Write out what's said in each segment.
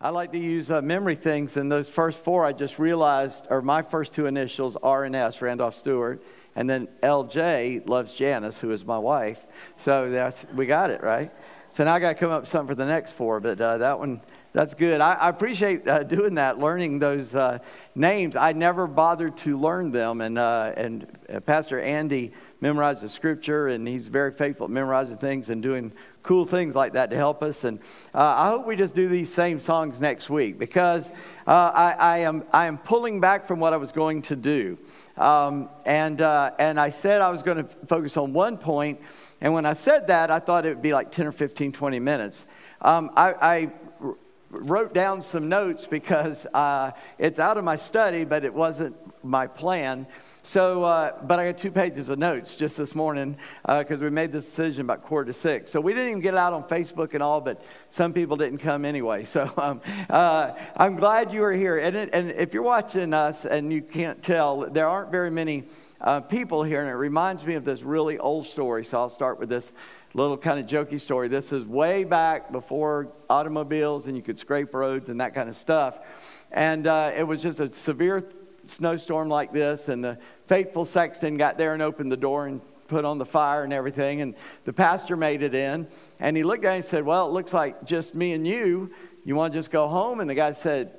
I like to use uh, memory things, and those first four I just realized are my first two initials, R and S, Randolph Stewart, and then LJ loves Janice, who is my wife. So that's we got it right. So now I got to come up with something for the next four, but uh, that one that's good. I, I appreciate uh, doing that, learning those uh, names. I never bothered to learn them, and uh, and uh, Pastor Andy memorized the scripture, and he's very faithful at memorizing things and doing cool things like that to help us. And uh, I hope we just do these same songs next week because uh, I, I, am I am pulling back from what I was going to do, um, and and I said I was going to focus on one point, and when I said that, I thought it would be like 10 or 15, 20 minutes. Um, I, I wrote down some notes because uh, it's out of my study, but it wasn't my plan. So, uh, but I got two pages of notes just this morning because uh, we made this decision about quarter to six. So we didn't even get it out on Facebook and all, but some people didn't come anyway. So um, uh, I'm glad you are here. And, it, and if you're watching us and you can't tell, there aren't very many uh, people here, and it reminds me of this really old story. So I'll start with this little kind of jokey story. This is way back before automobiles and you could scrape roads and that kind of stuff. And uh, it was just a severe snowstorm like this, and the faithful sexton got there and opened the door and put on the fire and everything. And the pastor made it in, and he looked at him and said, Well, it looks like just me and you. You want to just go home? And the guy said,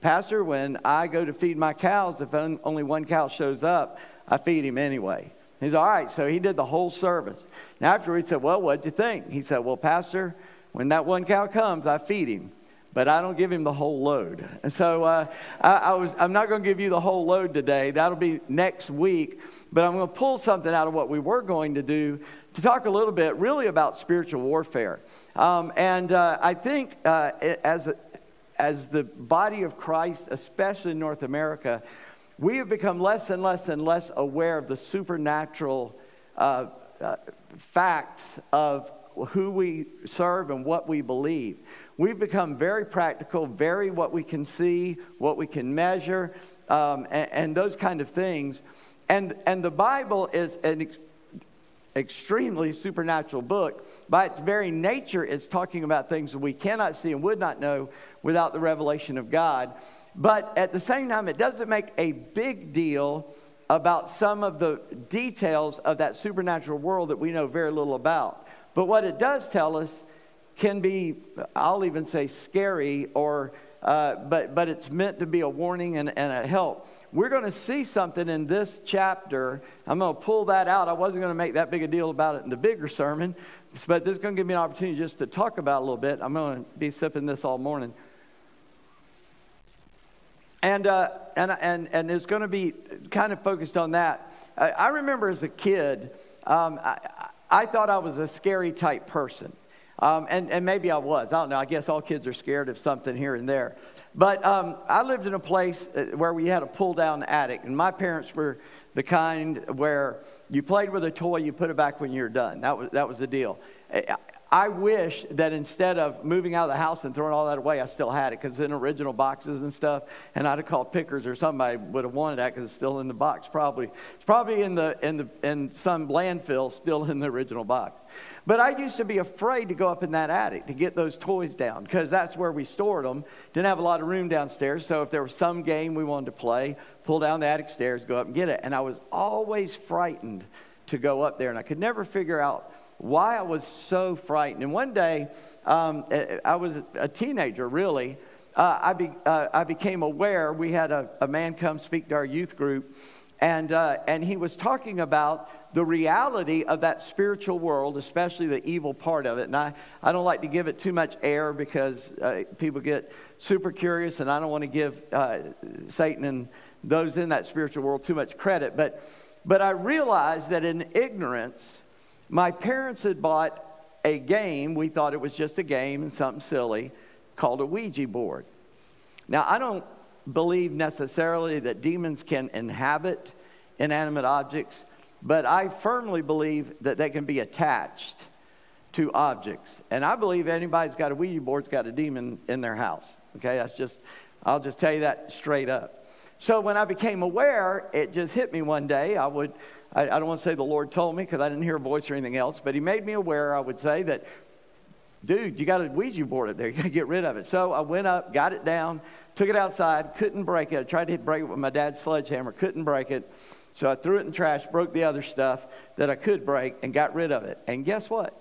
Pastor, when I go to feed my cows, if only one cow shows up, I feed him anyway. He's all right. So he did the whole service. Now, after he said, Well, what'd you think? He said, Well, Pastor, when that one cow comes, I feed him, but I don't give him the whole load. And so uh, I, I, was, I'm not going to give you the whole load today. That'll be next week. But I'm going to pull something out of what we were going to do to talk a little bit really about spiritual warfare. Um, and uh, I think uh, as, as the body of Christ, especially in North America, we have become less and less and less aware of the supernatural uh, uh, facts of who we serve and what we believe. We've become very practical, very what we can see, what we can measure, um, and, and, those kind of things. And, and the Bible is an ex- extremely supernatural book. By its very nature, it's talking about things that we cannot see and would not know without the revelation of God. But at the same time, it doesn't make a big deal about some of the details of that supernatural world that we know very little about. But what it does tell us can be, I'll even say, scary, or, uh, but, but it's meant to be a warning and, and a help. We're going to see something in this chapter. I'm going to pull that out. I wasn't going to make that big a deal about it in the bigger sermon, but this is going to give me an opportunity just to talk about a little bit. I'm going to be sipping this all morning. And, uh, and, and, and it's going to be kind of focused on that. I, I remember as a kid, um, I, thought I was a scary type person. Um, and, and maybe I was. I don't know. I guess all kids are scared of something here and there. But um, I lived in a place uh, where we had a pull down attic, and my parents were the kind where you played with a toy, you put it back when you're done. That was, that was the deal. I wish that instead of moving out of the house and throwing all that away, I still had it because in original boxes and stuff. And I'd have called Pickers or somebody would have wanted that because it's still in the box. Probably it's probably in the in the in some landfill still in the original box. But I used to be afraid to go up in that attic to get those toys down because that's where we stored them. Didn't have a lot of room downstairs, so if there was some game we wanted to play, pull down the attic stairs, go up and get it. And I was always frightened to go up there, and I could never figure out why I was so frightened. And one day, um, I was a teenager, really. Uh, I, be, uh, I became aware. We had a, a, man come speak to our youth group, and, uh, and he was talking about the reality of that spiritual world, especially the evil part of it. And I, I don't like to give it too much air because uh, people get super curious, and I don't want to give uh, Satan and those in that spiritual world too much credit. But, but I realized that in ignorance, my parents had bought a game, we thought it was just a game and something silly, called a Ouija board. Now, I don't believe necessarily that demons can inhabit inanimate objects, but I firmly believe that they can be attached to objects. And I believe anybody's got a Ouija board's got a demon in their house. Okay, that's just, I'll just tell you that straight up. So when I became aware, it just hit me one day. I would I, I don't want to say the Lord told me because I didn't hear a voice or anything else, but He made me aware, I would say, that dude, you got a Ouija board up there. You got to get rid of it. So I went up, got it down, took it outside, couldn't break it. I tried to break it with my dad's sledgehammer, couldn't break it. So I threw it in trash, broke the other stuff that I could break, and got rid of it. And guess what?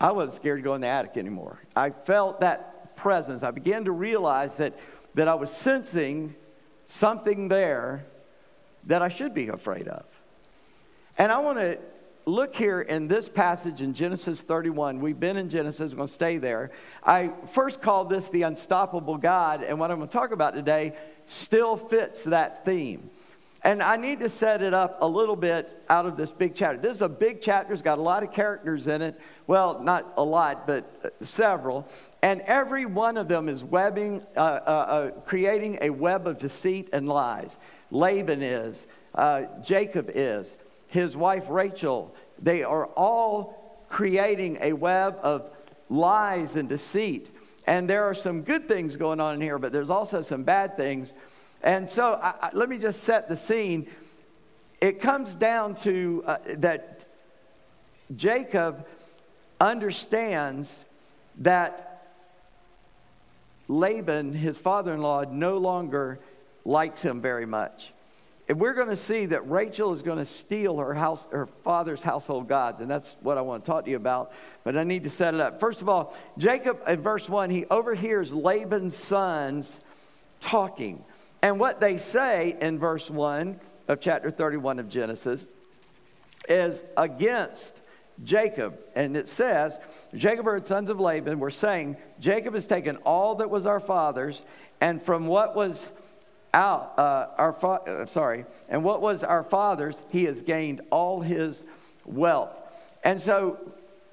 I wasn't scared to go in the attic anymore. I felt that presence. I began to realize that, that I was sensing something there that I should be afraid of. And I want to look here in this passage in Genesis 31. We've been in Genesis, we're going to stay there. I first called this the unstoppable God, and what I'm going to talk about today still fits that theme. And I need to set it up a little bit out of this big chapter. This is a big chapter, it's got a lot of characters in it. Well, not a lot, but several. And every one of them is webbing, uh, uh, uh, creating a web of deceit and lies. Laban is, uh, Jacob is, his wife Rachel. They are all creating a web of lies and deceit. And there are some good things going on in here, but there's also some bad things. And so I, I, let me just set the scene. It comes down to uh, that Jacob understands that Laban, his father in law, no longer likes him very much. And we're going to see that Rachel is going to steal her house, her father's household gods, and that's what I want to talk to you about. But I need to set it up. First of all, Jacob in verse one, he overhears Laban's sons talking, and what they say in verse one of chapter thirty-one of Genesis is against Jacob. And it says, Jacob heard sons of Laban were saying, Jacob has taken all that was our father's, and from what was out, uh, our fa- uh, sorry, and what was our father's, he has gained all his wealth. And so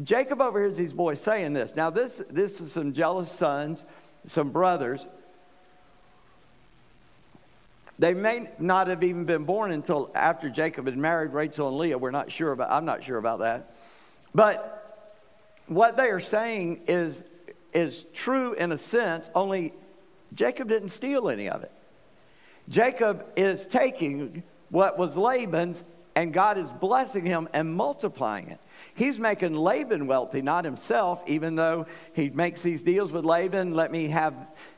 Jacob overhears these boys saying this. Now, this, this is some jealous sons, some brothers. They may not have even been born until after Jacob had married Rachel and Leah. We're not sure about, I'm not sure about that. But what they are saying is, is true in a sense, only Jacob didn't steal any of it. Jacob is taking what was Laban's and God is blessing him and multiplying it. He's making Laban wealthy, not himself, even though he makes these deals with Laban. Let me have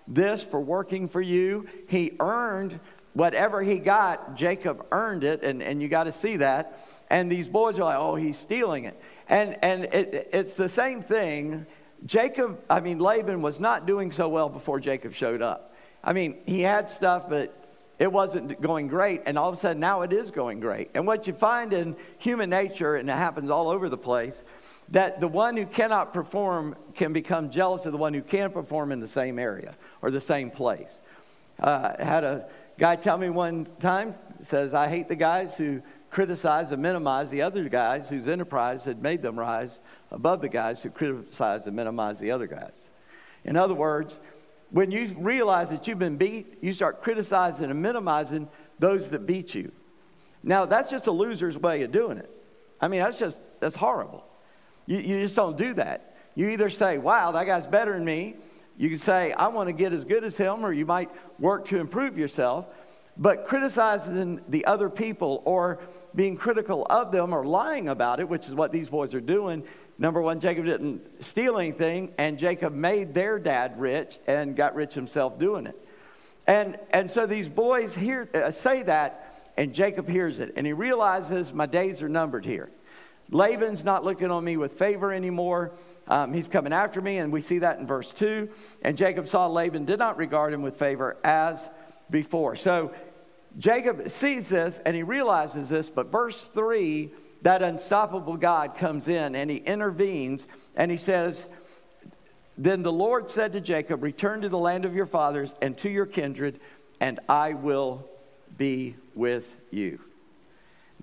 this for working for you. He earned whatever he got, Jacob earned it, and, and you got to see that. And these boys are like, oh, he's stealing it. And, and it, it's the same thing. Jacob, I mean, Laban was not doing so well before Jacob showed up. I mean, he had stuff, but it wasn't going great. And all of a sudden, now it is going great. And what you find in human nature, and it happens all over the place, that the one who cannot perform can become jealous of the one who can perform in the same area or the same place. Uh, I had a guy tell me one time, says, I hate the guys who criticize and minimize the other guys whose enterprise had made them rise above the guys who criticize and minimize the other guys. In other words, when you realize that you've been beat, you start criticizing and minimizing those that beat you. Now, that's just a loser's way of doing it. I mean, that's just, that's horrible. You, you just don't do that. You either say, wow, that guy's better than me. You can say, I want to get as good as him, or you might work to improve yourself. But criticizing the other people or being critical of them or lying about it, which is what these boys are doing. Number one, Jacob didn't steal anything, and Jacob made their dad rich and got rich himself doing it. And, and so these boys hear, uh, say that, and Jacob hears it, and he realizes my days are numbered here. Laban's not looking on me with favor anymore. Um, he's coming after me, and we see that in verse 2. And Jacob saw Laban did not regard him with favor as before. So Jacob sees this and he realizes this, but verse 3, that unstoppable God comes in and he intervenes and he says, Then the Lord said to Jacob, Return to the land of your fathers and to your kindred, and I will be with you.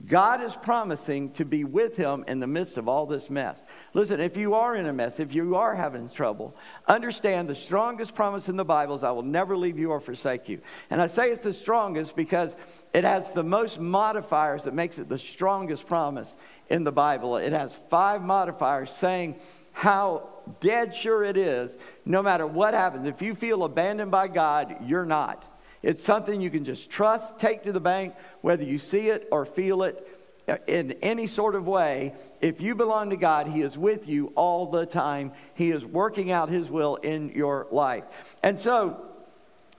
God is promising to be with him in the midst of all this mess. Listen, if you are in a mess, if you are having trouble, understand the strongest promise in the Bible is I will never leave you or forsake you. And I say it's the strongest because it has the most modifiers that makes it the strongest promise in the Bible. It has five modifiers saying how dead sure it is no matter what happens. If you feel abandoned by God, you're not. It's something you can just trust, take to the bank, whether you see it or feel it. Uh, in any sort of way, if you belong to God, He is with you all the time. He is working out His will in your life. And so,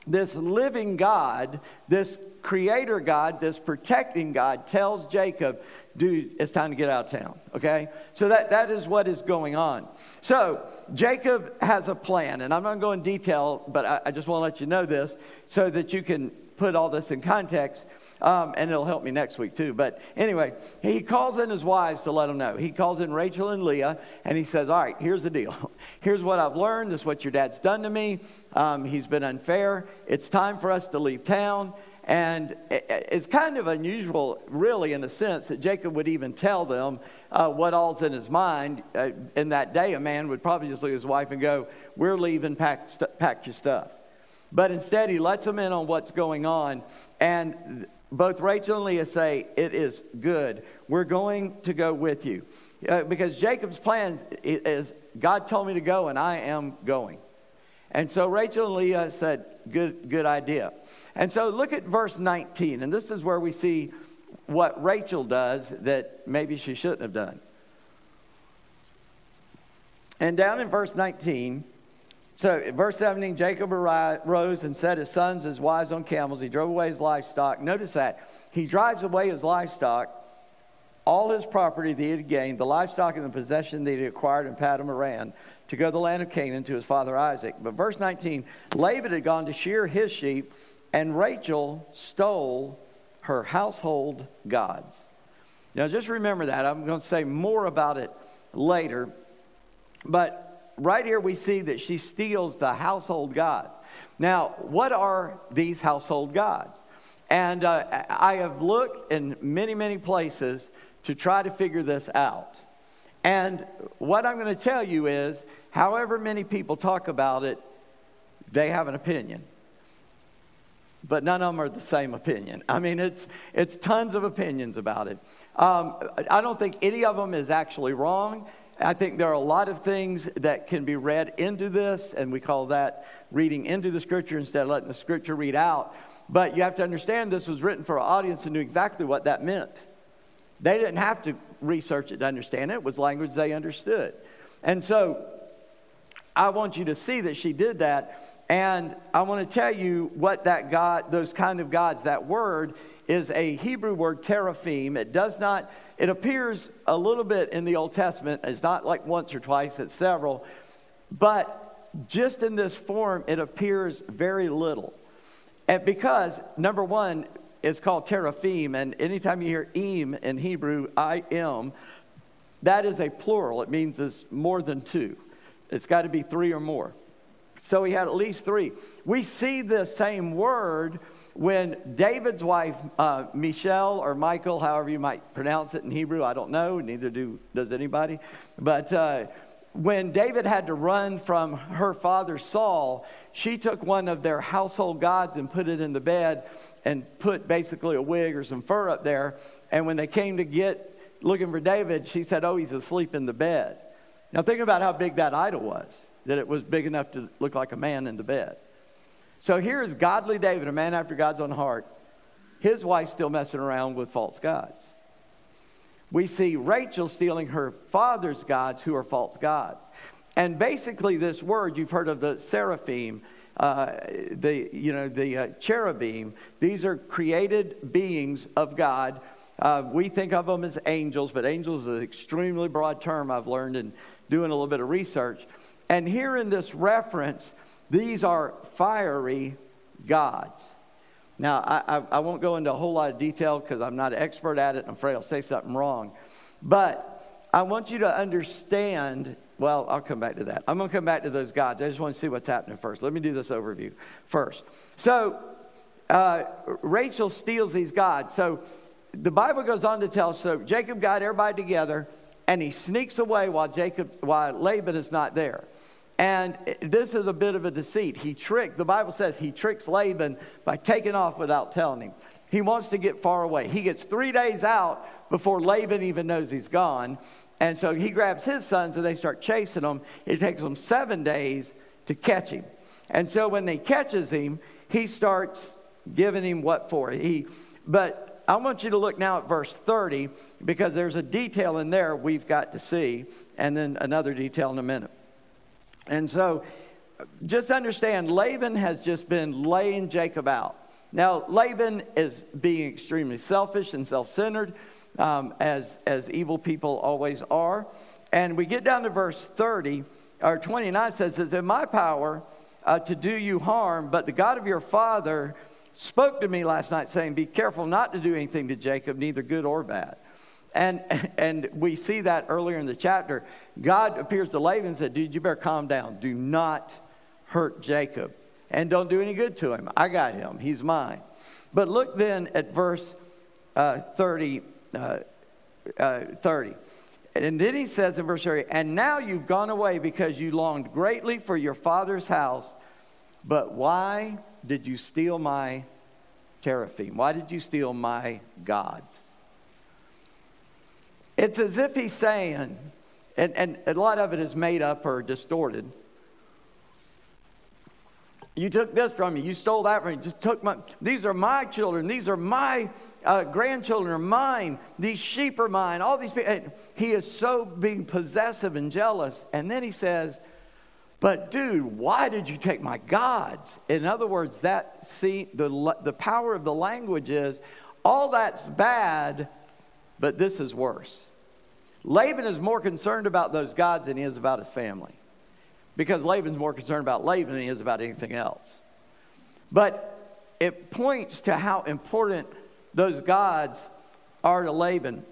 this living God, this creator God, this protecting God, tells Jacob, dude, it's time to get out of town. Okay? So that, that is what is going on. So Jacob has a plan, and I'm not going to go in detail, but I, I just want to let you know this so that you can put all this in context. Um, and it'll help me next week too. But anyway, he calls in his wives to let them know. He calls in Rachel and Leah, and he says, All right, here's the deal. Here's what I've learned. This is what your dad's done to me. Um, he's been unfair. It's time for us to leave town. And it's kind of unusual, really, in a sense, that Jacob would even tell them uh, what all's in his mind. Uh, in that day, a man would probably just at his wife and go, We're leaving, pack, st- pack your stuff. But instead, he lets them in on what's going on. And both Rachel and Leah say, It is good. We're going to go with you. Uh, because Jacob's plan is God told me to go, and I am going. And so Rachel and Leah said, Good, good idea. And so look at verse 19, and this is where we see what Rachel does that maybe she shouldn't have done. And down in verse 19, so verse 17, Jacob arose and set his sons, his wives on camels. He drove away his livestock. Notice that. He drives away his livestock, all his property that he had gained, the livestock and the possession that he acquired in Paddan Aram, to go to the land of Canaan to his father Isaac. But verse 19, Laban had gone to shear his sheep and Rachel stole her household gods. Now, just remember that. I'm going to say more about it later. But right here, we see that she steals the household gods. Now, what are these household gods? And uh, I have looked in many, many places to try to figure this out. And what I'm going to tell you is, however many people talk about it, they have an opinion but none of them are the same opinion. I mean, it's, it's tons of opinions about it. Um, I don't think any of them is actually wrong. I think there are a lot of things that can be read into this, and we call that reading into the scripture instead of letting the scripture read out. But you have to understand this was written for an audience who knew exactly what that meant. They didn't have to research it to understand it, it was language they understood. And so I want you to see that she did that and I want to tell you what that God, those kind of gods, that word is a Hebrew word, teraphim. It does not, it appears a little bit in the Old Testament. It's not like once or twice, it's several. But just in this form, it appears very little. And because, number one, it's called teraphim. And anytime you hear im in Hebrew, I am, that is a plural. It means it's more than two. It's got to be three or more. So he had at least three. We see the same word when David's wife, uh, Michelle or Michael, however you might pronounce it in Hebrew, I don't know, neither do, does anybody. But uh, when David had to run from her father Saul, she took one of their household gods and put it in the bed and put basically a wig or some fur up there. And when they came to get looking for David, she said, Oh, he's asleep in the bed. Now, think about how big that idol was that it was big enough to look like a man in the bed. So here is godly David, a man after God's own heart. His wife still messing around with false gods. We see Rachel stealing her father's gods, who are false gods. And basically, this word you've heard of the seraphim, uh, the you know the uh, cherubim. These are created beings of God. Uh, we think of them as angels, but angels is an extremely broad term. I've learned in doing a little bit of research. And here in this reference, these are fiery gods. Now, I, I, I won't go into a whole lot of detail because I'm not an expert at it. and I'm afraid I'll say something wrong. But I want you to understand. Well, I'll come back to that. I'm going to come back to those gods. I just want to see what's happening first. Let me do this overview first. So, uh, Rachel steals these gods. So, the Bible goes on to tell so Jacob got everybody together and he sneaks away while Jacob while Laban is not there. And this is a bit of a deceit. He tricked, the Bible says he tricks Laban by taking off without telling him. He wants to get far away. He gets three days out before Laban even knows he's gone. And so he grabs his sons and they start chasing him. It takes them seven days to catch him. And so when they catches him, he starts giving him what for. He, but I want you to look now at verse 30 because there's a detail in there we've got to see, and then another detail in a minute. And so just understand Laban has just been laying Jacob out. Now, Laban is being extremely selfish and self centered, um, as, as evil people always are. And we get down to verse 30, or 29 says, It's in my power uh, to do you harm, but the God of your father spoke to me last night, saying, Be careful not to do anything to Jacob, neither good or bad. And, and we see that earlier in the chapter. God appears to Laban and said, Dude, you better calm down. Do not hurt Jacob. And don't do any good to him. I got him. He's mine. But look then at verse uh, 30, uh, uh, 30. And then he says in verse 30, And now you've gone away because you longed greatly for your father's house. But why did you steal my teraphim? Why did you steal my gods? It's as if he's saying, and, and a lot of it is made up or distorted. You took this from me. You stole that from me. Just took my. These are my children. These are my uh, grandchildren. Are mine. These sheep are mine. All these people. He is so being possessive and jealous. And then he says, "But dude, why did you take my gods?" In other words, that see the the power of the language is all that's bad, but this is worse. Laban is more concerned about those gods than he is about his family because Laban's more concerned about Laban than he is about anything else. But it points to how important those gods are to Laban.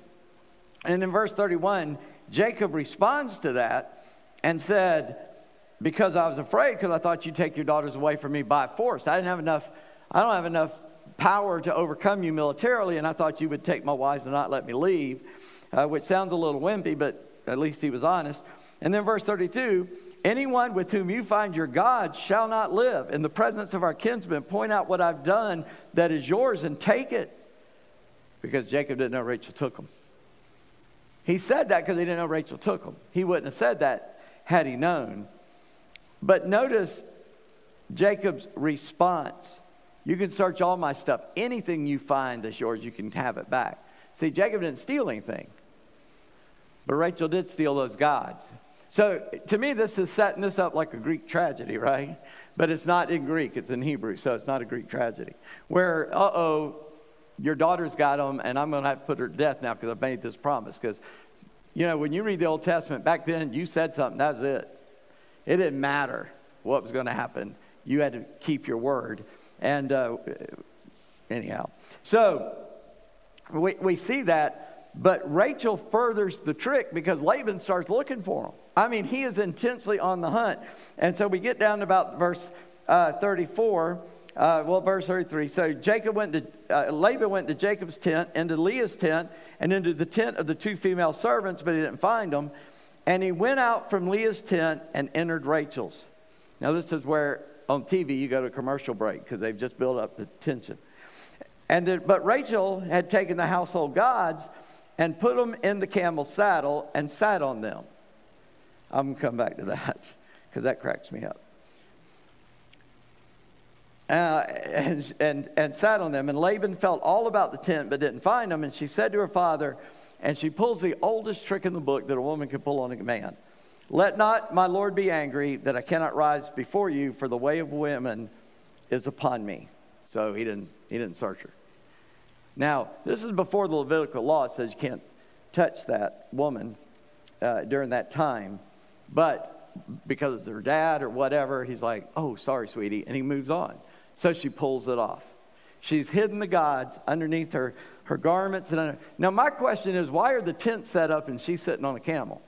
And in verse 31, Jacob responds to that and said, Because I was afraid, because I thought you'd take your daughters away from me by force. I didn't have enough, I don't have enough power to overcome you militarily, and I thought you would take my wives and not let me leave uh, which sounds a little wimpy, but at least he was honest. And then verse 32 Anyone with whom you find your God shall not live. In the presence of our kinsmen, point out what I've done that is yours and take it. Because Jacob didn't know Rachel took him. He said that because he didn't know Rachel took him. He wouldn't have said that had he known. But notice Jacob's response. You can search all my stuff. Anything you find that's yours, you can have it back. See, Jacob didn't steal anything. But Rachel did steal those gods. So to me, this is setting this up like a Greek tragedy, right? But it's not in Greek, it's in Hebrew, so it's not a Greek tragedy. Where, uh oh, your daughter's got them, and I'm going to have to put her to death now because I've made this promise. Because, you know, when you read the Old Testament, back then you said something, that was it. It didn't matter what was going to happen, you had to keep your word. And uh, anyhow, so we, we see that but Rachel furthers the trick because Laban starts looking for him. I mean, he is intensely on the hunt. And so we get down to about verse uh, 34. Uh, well, verse 33. So Jacob went to, uh, Laban went to Jacob's tent, into Leah's tent, and into the tent of the two female servants, but he didn't find them. And he went out from Leah's tent and entered Rachel's. Now, this is where on TV you go to commercial break because they've just built up the tension. And the, but Rachel had taken the household gods and put them in the camel's saddle and sat on them. I'm going to come back to that because that cracks me up. Uh, and, and, and sat on them. And Laban felt all about the tent but didn't find them. And she said to her father, and she pulls the oldest trick in the book that a woman can pull on a man. Let not my Lord be angry that I cannot rise before you, for the way of women is upon me. So he didn't, he didn't search her. Now, this is before the Levitical law. It says you can't touch that woman uh, during that time. But because it's her dad or whatever, he's like, oh, sorry, sweetie. And he moves on. So she pulls it off. She's hidden the gods underneath her, her garments. And under... Now, my question is why are the tents set up and she's sitting on a camel?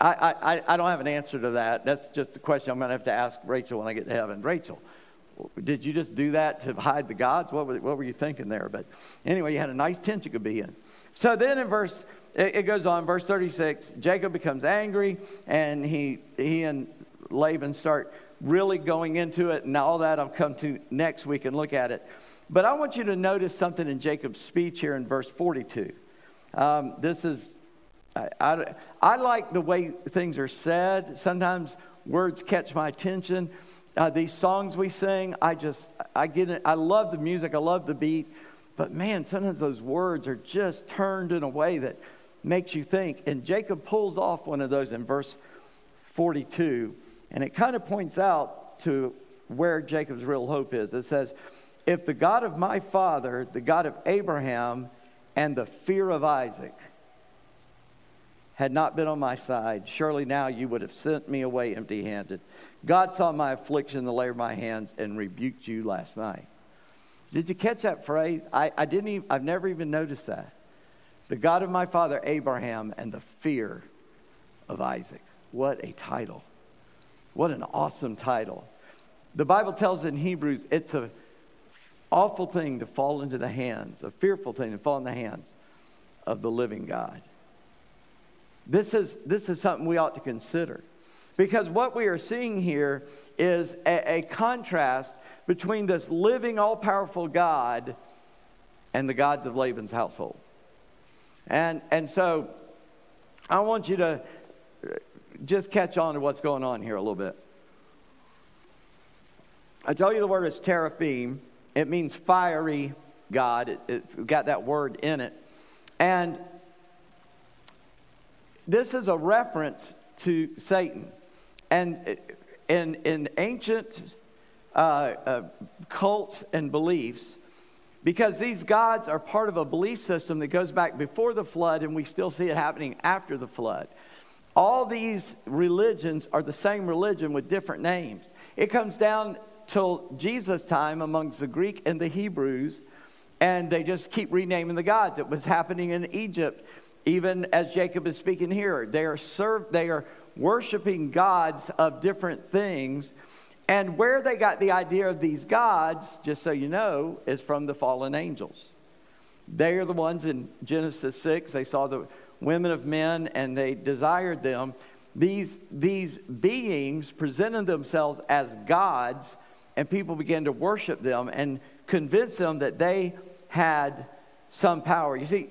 I, I, I don't have an answer to that. That's just a question I'm going to have to ask Rachel when I get to heaven. Rachel, did you just do that to hide the gods? What were, what were you thinking there? But anyway, you had a nice tent you could be in. So then in verse, it, goes on, verse 36, Jacob becomes angry and he, he and Laban start really going into it. And all that I'll come to next week and look at it. But I want you to notice something in Jacob's speech here in verse 42. Um, this is, I, I, I like the way things are said. Sometimes words catch my attention uh, these songs we sing, I just, I get it. I love the music, I love the beat, But man, sometimes those words are just turned in a way that makes you think. And Jacob pulls off one of those in verse 42, and it kind of points out to where Jacob's real hope is. It says, If the God of my father, the God of Abraham, and the fear of Isaac had not been on my side, surely now you would have sent me away empty handed. God saw my affliction the labor of my hands and rebuked you last night. Did you catch that phrase? I, I didn't even, I've never even noticed that. The God of my father Abraham and the fear of Isaac. What a title. What an awesome title. The Bible tells in Hebrews it's a awful thing to fall into the hands, a fearful thing to fall in the hands of the living God. This is, this is something we ought to consider. Because what we are seeing here is a, a contrast between this living, all powerful God and the gods of Laban's household. And, and so I want you to just catch on to what's going on here a little bit. I tell you the word is teraphim. It means fiery God. It, it's got that word in it. And this is a reference to Satan. And in, in ancient uh, uh, cults and beliefs, because these gods are part of a belief system that goes back before the flood, and we still see it happening after the flood. All these religions are the same religion with different names. It comes down till Jesus' time amongst the Greek and the Hebrews, and they just keep renaming the gods. It was happening in Egypt, even as Jacob is speaking here. They are served, they are worshiping gods of different things. And where they got the idea of these gods, just so you know, is from the fallen angels. They are the ones in Genesis 6. They saw the women of men and they desired them. These, these beings presented themselves as gods, and people began to worship them and convince them that they had some power. You see,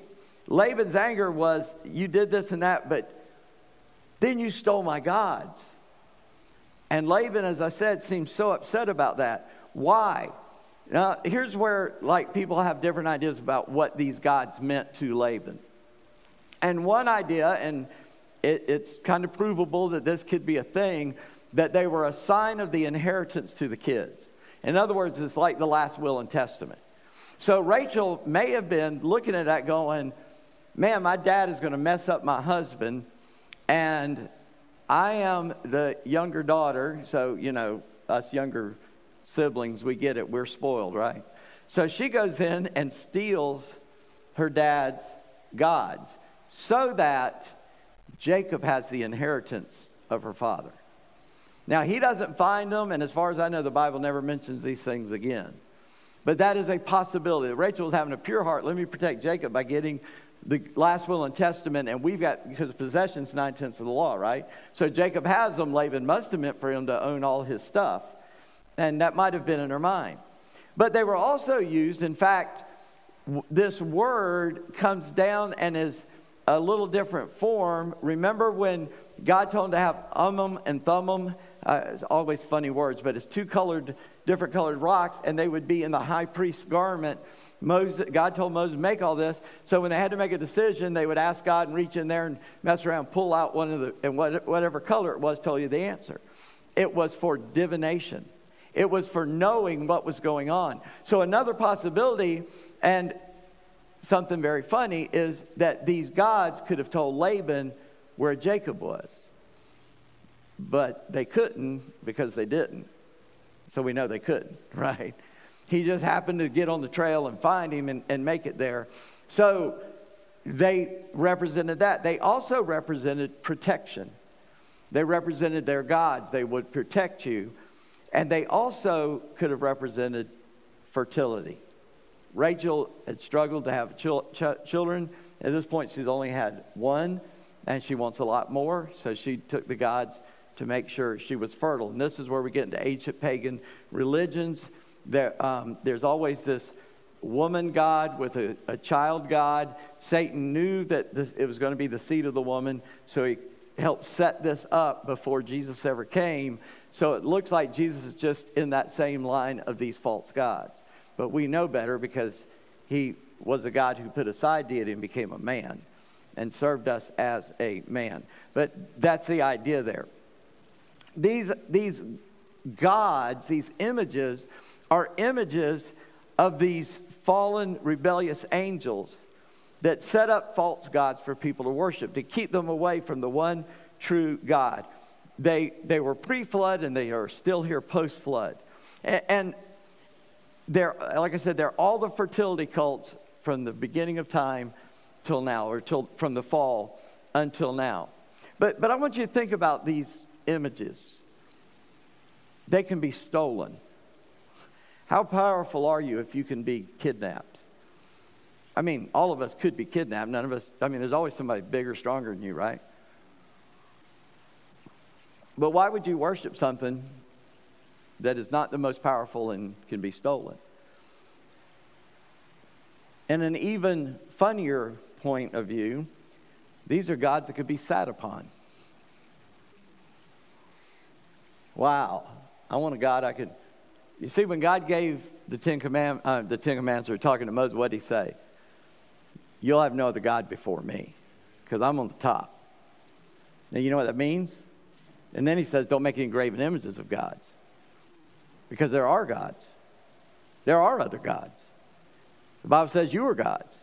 Laban's anger was, You did this and that, but then you stole my gods. And Laban, as I said, seems so upset about that. Why? Now, here's where like people have different ideas about what these gods meant to Laban. And one idea, and it, it's kind of provable that this could be a thing, that they were a sign of the inheritance to the kids. In other words, it's like the last will and testament. So Rachel may have been looking at that going, man, my dad is going to mess up my husband, and I am the younger daughter, so, you know, us younger siblings, we get it. We're spoiled, right? So she goes in and steals her dad's gods so that Jacob has the inheritance of her father. Now, he doesn't find them, and as far as I know, the Bible never mentions these things again. But that is a possibility. Rachel was having a pure heart. Let me protect Jacob by getting the last will and testament, and we've got, because possession's nine tenths of the law, right? So Jacob has them. Laban must have meant for him to own all his stuff. And that might have been in her mind. But they were also used, in fact, w- this word comes down and is a little different form. Remember when God told him to have ummum and Thummim? Uh, it's always funny words, but it's two colored, different colored rocks, and they would be in the high priest's garment Moses, God told Moses make all this. So when they had to make a decision, they would ask God and reach in there and mess around, pull out one of the, and whatever color it was, tell you the answer. It was for divination. It was for knowing what was going on. So another possibility, and something very funny, is that these gods could have told Laban where Jacob was. But they couldn't because they didn't. So we know they couldn't, right? He just happened to get on the trail and find him and, and make it there. So they represented that. They also represented protection. They represented their gods. They would protect you. And they also could have represented fertility. Rachel had struggled to have chil- ch- children. At this point, she's only had one, and she wants a lot more. So she took the gods to make sure she was fertile. And this is where we get into ancient pagan religions there, um, there's always this woman God with a, a child God. Satan knew that this, it was going to be the seed of the woman, so he helped set this up before Jesus ever came. So it looks like Jesus is just in that same line of these false gods. But we know better because he was a God who put aside deity and became a man and served us as a man. But that's the idea there. These, these gods, these images, are images of these fallen, rebellious angels that set up false gods for people to worship, to keep them away from the one true God. They, they were pre flood and they are still here post flood. And, and they're, like I said, they're all the fertility cults from the beginning of time till now, or till, from the fall until now. But, but I want you to think about these images. They can be stolen. How powerful are you if you can be kidnapped? I mean, all of us could be kidnapped. None of us, I mean, there's always somebody bigger, stronger than you, right? But why would you worship something that is not the most powerful and can be stolen? And an even funnier point of view, these are gods that could be sat upon. Wow. I want a God I could. You see, when God gave the Ten, Command, uh, the Ten Commandments, or talking to Moses, what did he say? You'll have no other God before me, because I'm on the top. Now, you know what that means? And then he says, don't make any graven images of gods, because there are gods. There are other gods. The Bible says you are gods.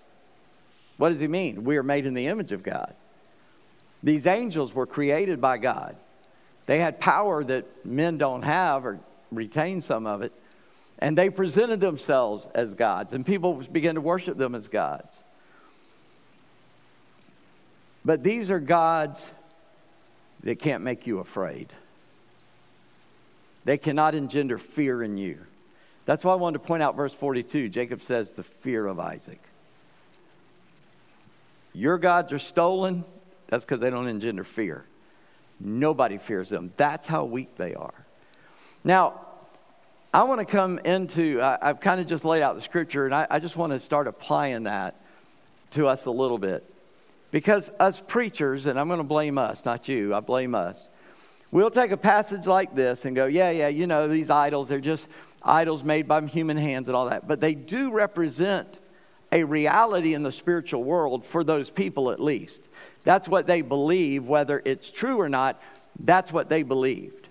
What does he mean? We are made in the image of God. These angels were created by God. They had power that men don't have or retain some of it. And they presented themselves as gods, and people began to worship them as gods. But these are gods that can't make you afraid. They cannot engender fear in you. That's why I wanted to point out verse 42. Jacob says, the fear of Isaac. Your gods are stolen. That's because they don't engender fear. Nobody fears them. That's how weak they are. Now, I want to come into, I, have kind of just laid out the scripture, and I, I just want to start applying that to us a little bit. Because us preachers, and I'm going to blame us, not you, I blame us. We'll take a passage like this and go, yeah, yeah, you know, these idols, they're just idols made by human hands and all that. But they do represent a reality in the spiritual world for those people at least. That's what they believe, whether it's true or not, that's what they believed.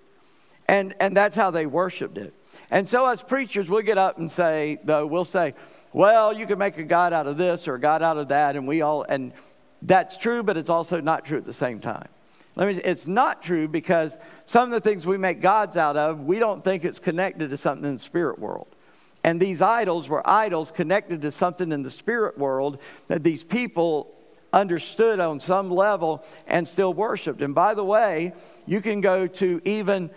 And, and that's how they worshiped it. And so, as preachers, we'll get up and say, though, we'll say, well, you can make a God out of this or a God out of that, and we all, and that's true, but it's also not true at the same time. Let me, it's not true because some of the things we make gods out of, we don't think it's connected to something in the spirit world. And these idols were idols connected to something in the spirit world that these people understood on some level and still worshiped. And by the way, you can go to even,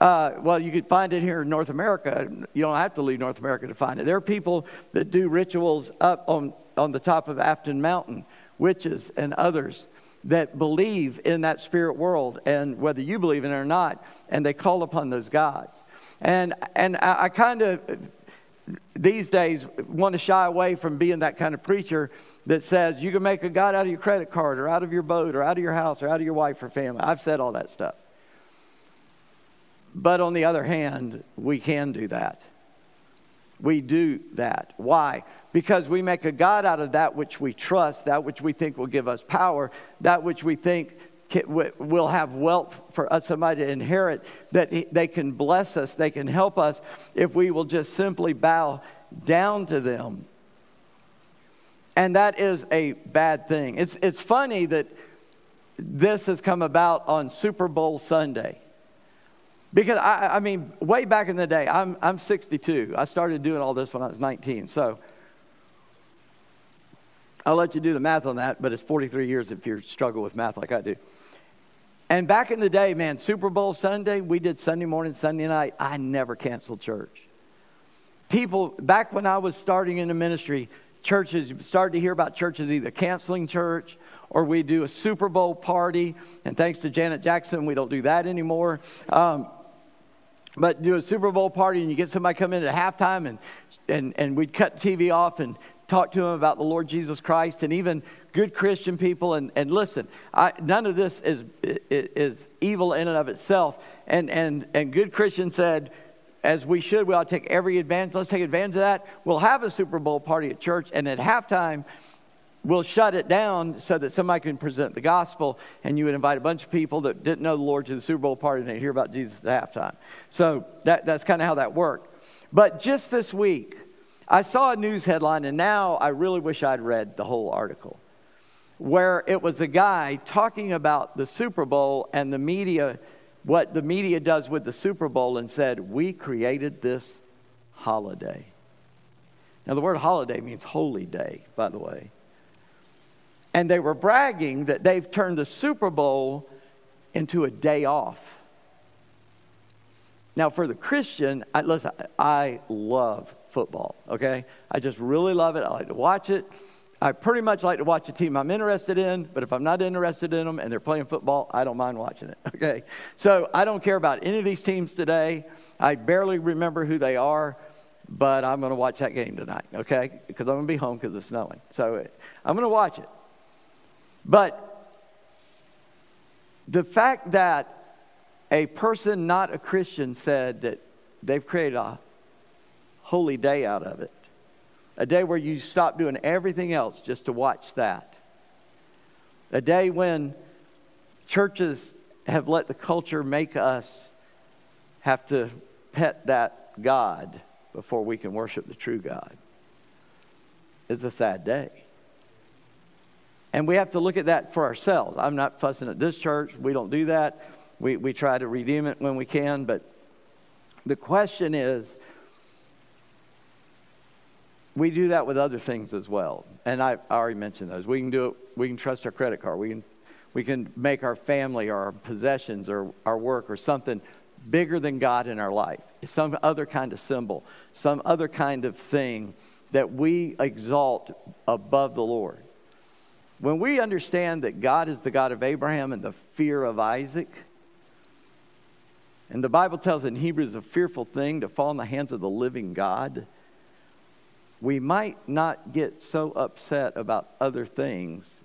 uh, well, you could find it here in North America. You don't have to leave North America to find it. There are people that do rituals up on, on the top of Afton Mountain, witches and others that believe in that spirit world, and whether you believe in it or not, and they call upon those gods. And, and I, I kind of, these days, want to shy away from being that kind of preacher that says you can make a God out of your credit card or out of your boat or out of your house or out of your wife or family. I've said all that stuff. But on the other hand, we can do that. We do that. Why? Because we make a God out of that which we trust, that which we think will give us power, that which we think will have wealth for us, somebody to inherit, that they can bless us, they can help us if we will just simply bow down to them and that is a bad thing. It's, it's funny that this has come about on Super Bowl Sunday. Because, I, I mean, way back in the day, I'm, I'm 62. I started doing all this when I was 19. So I'll let you do the math on that, but it's 43 years if you struggle with math like I do. And back in the day, man, Super Bowl Sunday, we did Sunday morning, Sunday night. I never canceled church. People, back when I was starting in the ministry, churches, you've started to hear about churches either canceling church or we do a Super Bowl party. And thanks to Janet Jackson, we don't do that anymore. Um, but do a Super Bowl party and you get somebody come in at halftime and, and, and we'd cut TV off and talk to them about the Lord Jesus Christ and even good Christian people. And, and listen, I, none of this is, is evil in and of itself. And, and, and good Christian said, as we should, we ought to take every advantage. Let's take advantage of that. We'll have a Super Bowl party at church, and at halftime, we'll shut it down so that somebody can present the gospel, and you would invite a bunch of people that didn't know the Lord to the Super Bowl party, and they hear about Jesus at halftime. So that, that's kind of how that worked. But just this week, I saw a news headline, and now I really wish I'd read the whole article, where it was a guy talking about the Super Bowl and the media, what the media does with the Super Bowl, and said, We created this holiday. Now, the word holiday means holy day, by the way. And they were bragging that they've turned the Super Bowl into a day off. Now, for the Christian, I, listen, I love football, okay? I just really love it. I like to watch it. I pretty much like to watch a team I'm interested in, but if I'm not interested in them and they're playing football, I don't mind watching it, okay? So I don't care about any of these teams today. I barely remember who they are, but I'm going to watch that game tonight, okay? Because I'm going to be home because it's snowing. So uh, I'm going to watch it. But the fact that a person not a Christian said that they've created a holy day out of it, a day where you stop doing everything else just to watch that, a day when churches have let the culture make us have to pet that God before we can worship the true God It's a sad day. And we have to look at that for ourselves. I'm not fussing at this church. We don't do that. We, we try to redeem it when we can. But the question is we do that with other things as well. And I, I already mentioned those. We can do it, we can trust our credit card. We can, we can make our family or our possessions or our work or something bigger than God in our life. Some other kind of symbol, some other kind of thing that we exalt above the Lord. When we understand that God is the God of Abraham and the fear of Isaac, and the Bible tells in Hebrews a fearful thing to fall in the hands of the living God, we might not get so upset about other things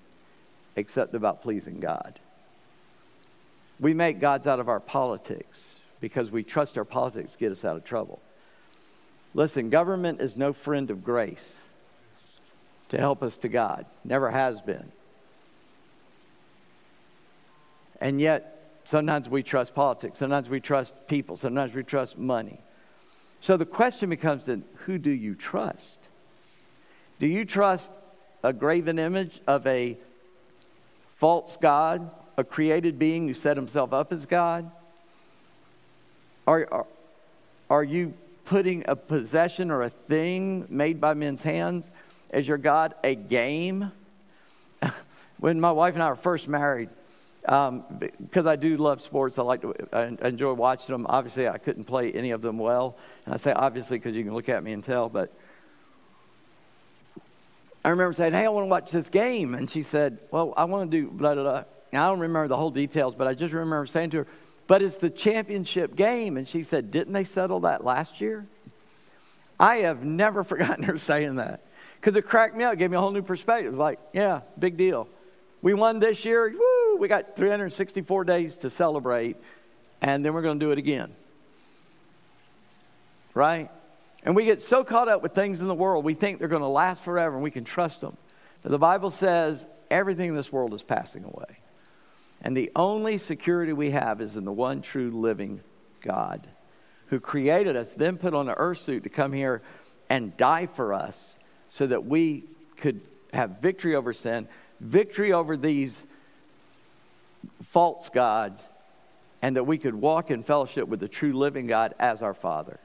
except about pleasing God. We make gods out of our politics because we trust our politics get us out of trouble. Listen, government is no friend of grace to help us to God. Never has been. And yet, sometimes we trust politics, sometimes we trust people, sometimes we trust money. So the question becomes then who do you trust? Do you trust a graven image of a false God, a created being who set himself up as God? Are, are, are you putting a possession or a thing made by men's hands as your God a game? when my wife and I were first married, um, because I do love sports, I like to I enjoy watching them. Obviously, I couldn't play any of them well, and I say obviously because you can look at me and tell. But I remember saying, "Hey, I want to watch this game," and she said, "Well, I want to do blah blah blah." And I don't remember the whole details, but I just remember saying to her, "But it's the championship game," and she said, "Didn't they settle that last year?" I have never forgotten her saying that because it cracked me up. Gave me a whole new perspective. It was like, yeah, big deal. We won this year. Woo! We got 364 days to celebrate, and then we're going to do it again. Right? And we get so caught up with things in the world, we think they're going to last forever and we can trust them. But the Bible says everything in this world is passing away. And the only security we have is in the one true living God who created us, then put on an earth suit to come here and die for us so that we could have victory over sin, victory over these false gods, and that we could walk in fellowship with the true living God as our Father.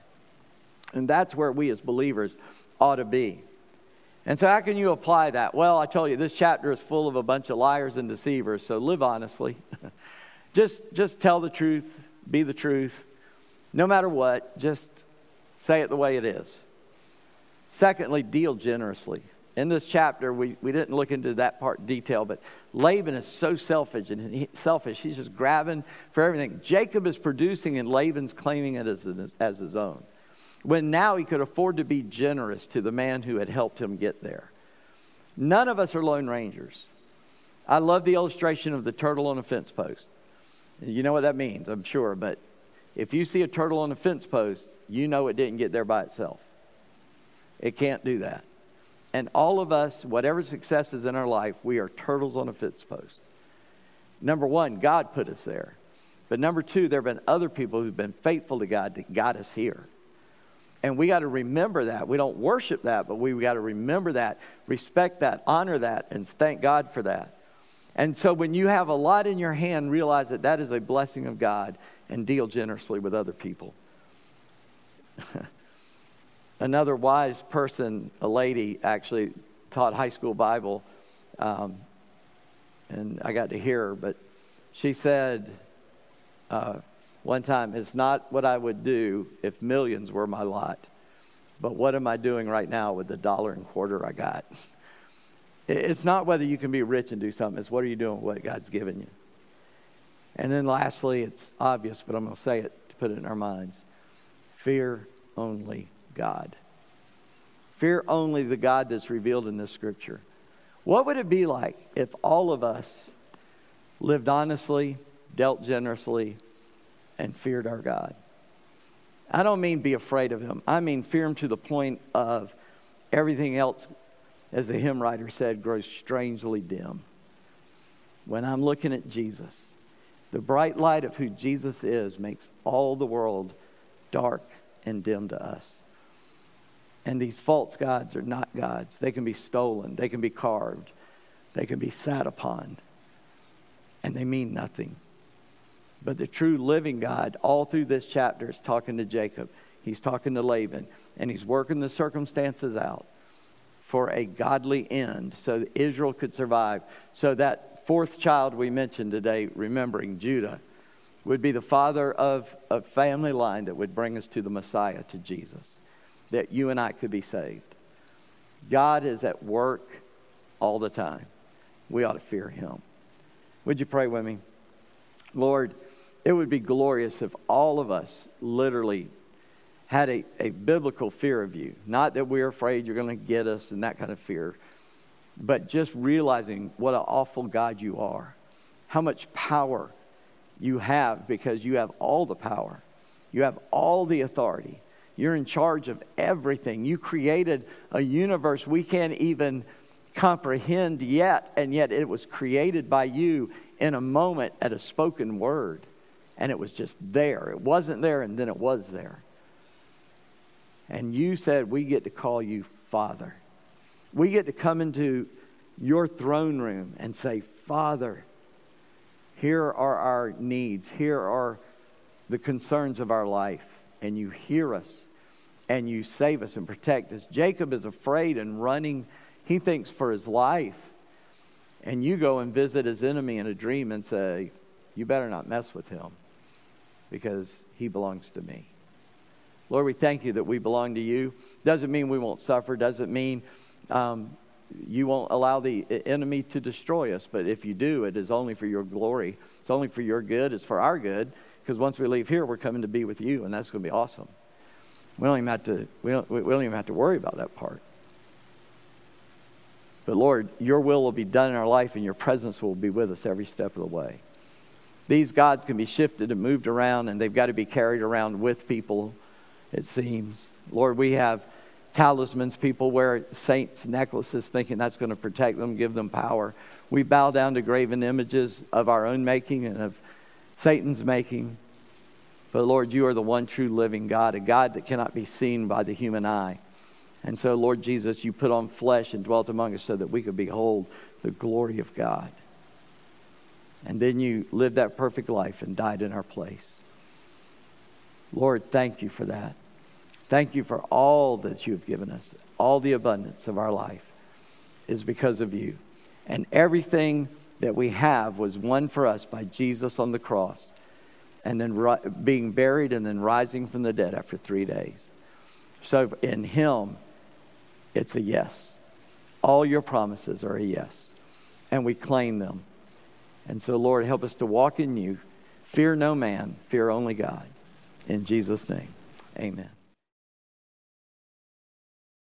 And that's where we as believers ought to be. And so, how can you apply that? Well, I tell you, this chapter is full of a bunch of liars and deceivers, so live honestly. just, just tell the truth, be the truth, no matter what, just say it the way it is. Secondly, deal generously. In this chapter, we, we didn't look into that part in detail, but Laban is so selfish and he, selfish. He's just grabbing for everything. Jacob is producing and Laban's claiming it as, as his own. When now he could afford to be generous to the man who had helped him get there. None of us are lone rangers. I love the illustration of the turtle on a fence post. You know what that means, I'm sure, but If you see a turtle on a fence post, you know it didn't get there by itself. It can't do that. And all of us, whatever success is in our life, we are turtles on a fence post. Number one, God put us there. But number two, there have been other people who've been faithful to God that got us here. And we got to remember that. We don't worship that, but we got to remember that, respect that, honor that, and thank God for that. And so when you have a lot in your hand, realize that that is a blessing of God and deal generously with other people. Another wise person, a lady, actually taught high school Bible, um, and I got to hear her, but she said uh, one time, It's not what I would do if millions were my lot, but what am I doing right now with the dollar and quarter I got? It's not whether you can be rich and do something, it's what are you doing with what God's given you. And then lastly, it's obvious, but I'm going to say it to put it in our minds fear only God. Fear only the God that's revealed in this scripture. What would it be like if all of us lived honestly, dealt generously, and feared our God? I don't mean be afraid of him. I mean fear him to the point of everything else as the hymn writer said, grows strangely dim. When I'm looking at Jesus, the bright light of who Jesus is makes all the world dark and dim to us. And these false gods are not gods. They can be stolen, they can be carved, they can be sat upon, and they mean nothing. But the true living God, all through this chapter, is talking to Jacob. He's talking to Laban, and he's working the circumstances out for a godly end so that Israel could survive. So that fourth child we mentioned today, remembering Judah, would be the father of a family line that would bring us to the Messiah, to Jesus, that you and I could be saved. God is at work all the time. We ought to fear him. Would you pray with me? Lord, it would be glorious if all of us literally had a, a biblical fear of you. Not that we're afraid you're going to get us and that kind of fear, but just realizing what an awful God you are, how much power you have because you have all the power, you have all the authority. You're in charge of everything. You created a universe we can't even comprehend yet, and yet it was created by you in a moment at a spoken word. And it was just there. It wasn't there, and then it was there. And you said we get to call you Father. We get to come into your throne room and say, Father, here are our needs. Here are the concerns of our life. And you hear us and you save us and protect us. Jacob is afraid and running. He thinks for his life. And you go and visit his enemy in a dream and say, You better not mess with him because he belongs to me. Lord, we thank you that we belong to you. Doesn't mean we won't suffer, doesn't mean um, you won't allow the enemy to destroy us. But if you do, it is only for your glory. It's only for your good. It's for our good. Because once we leave here, we're coming to be with you, and that's going to be awesome. We don't even have to. We don't, we don't even have to worry about that part. But Lord, your will will be done in our life, and your presence will be with us every step of the way. These gods can be shifted and moved around, and they've got to be carried around with people it seems. Lord, we have talismans. People wear saints' necklaces thinking that's going to protect them, give them power. We bow down to graven images of our own making and of Satan's making. But Lord, you are the one true living God, a God that cannot be seen by the human eye. And so, Lord Jesus, you put on flesh and dwelt among us so that we could behold the glory of God. And then you lived that perfect life and died in our place. Lord, thank you for that. Thank you for all that you have given us. All the abundance of our life is because of you. And everything that we have was won for us by Jesus on the cross and then ri- being buried and then rising from the dead after three days. So in Him, it's a yes. All your promises are a yes. And we claim them. And so, Lord, help us to walk in you. Fear no man, fear only God. In Jesus' name, amen.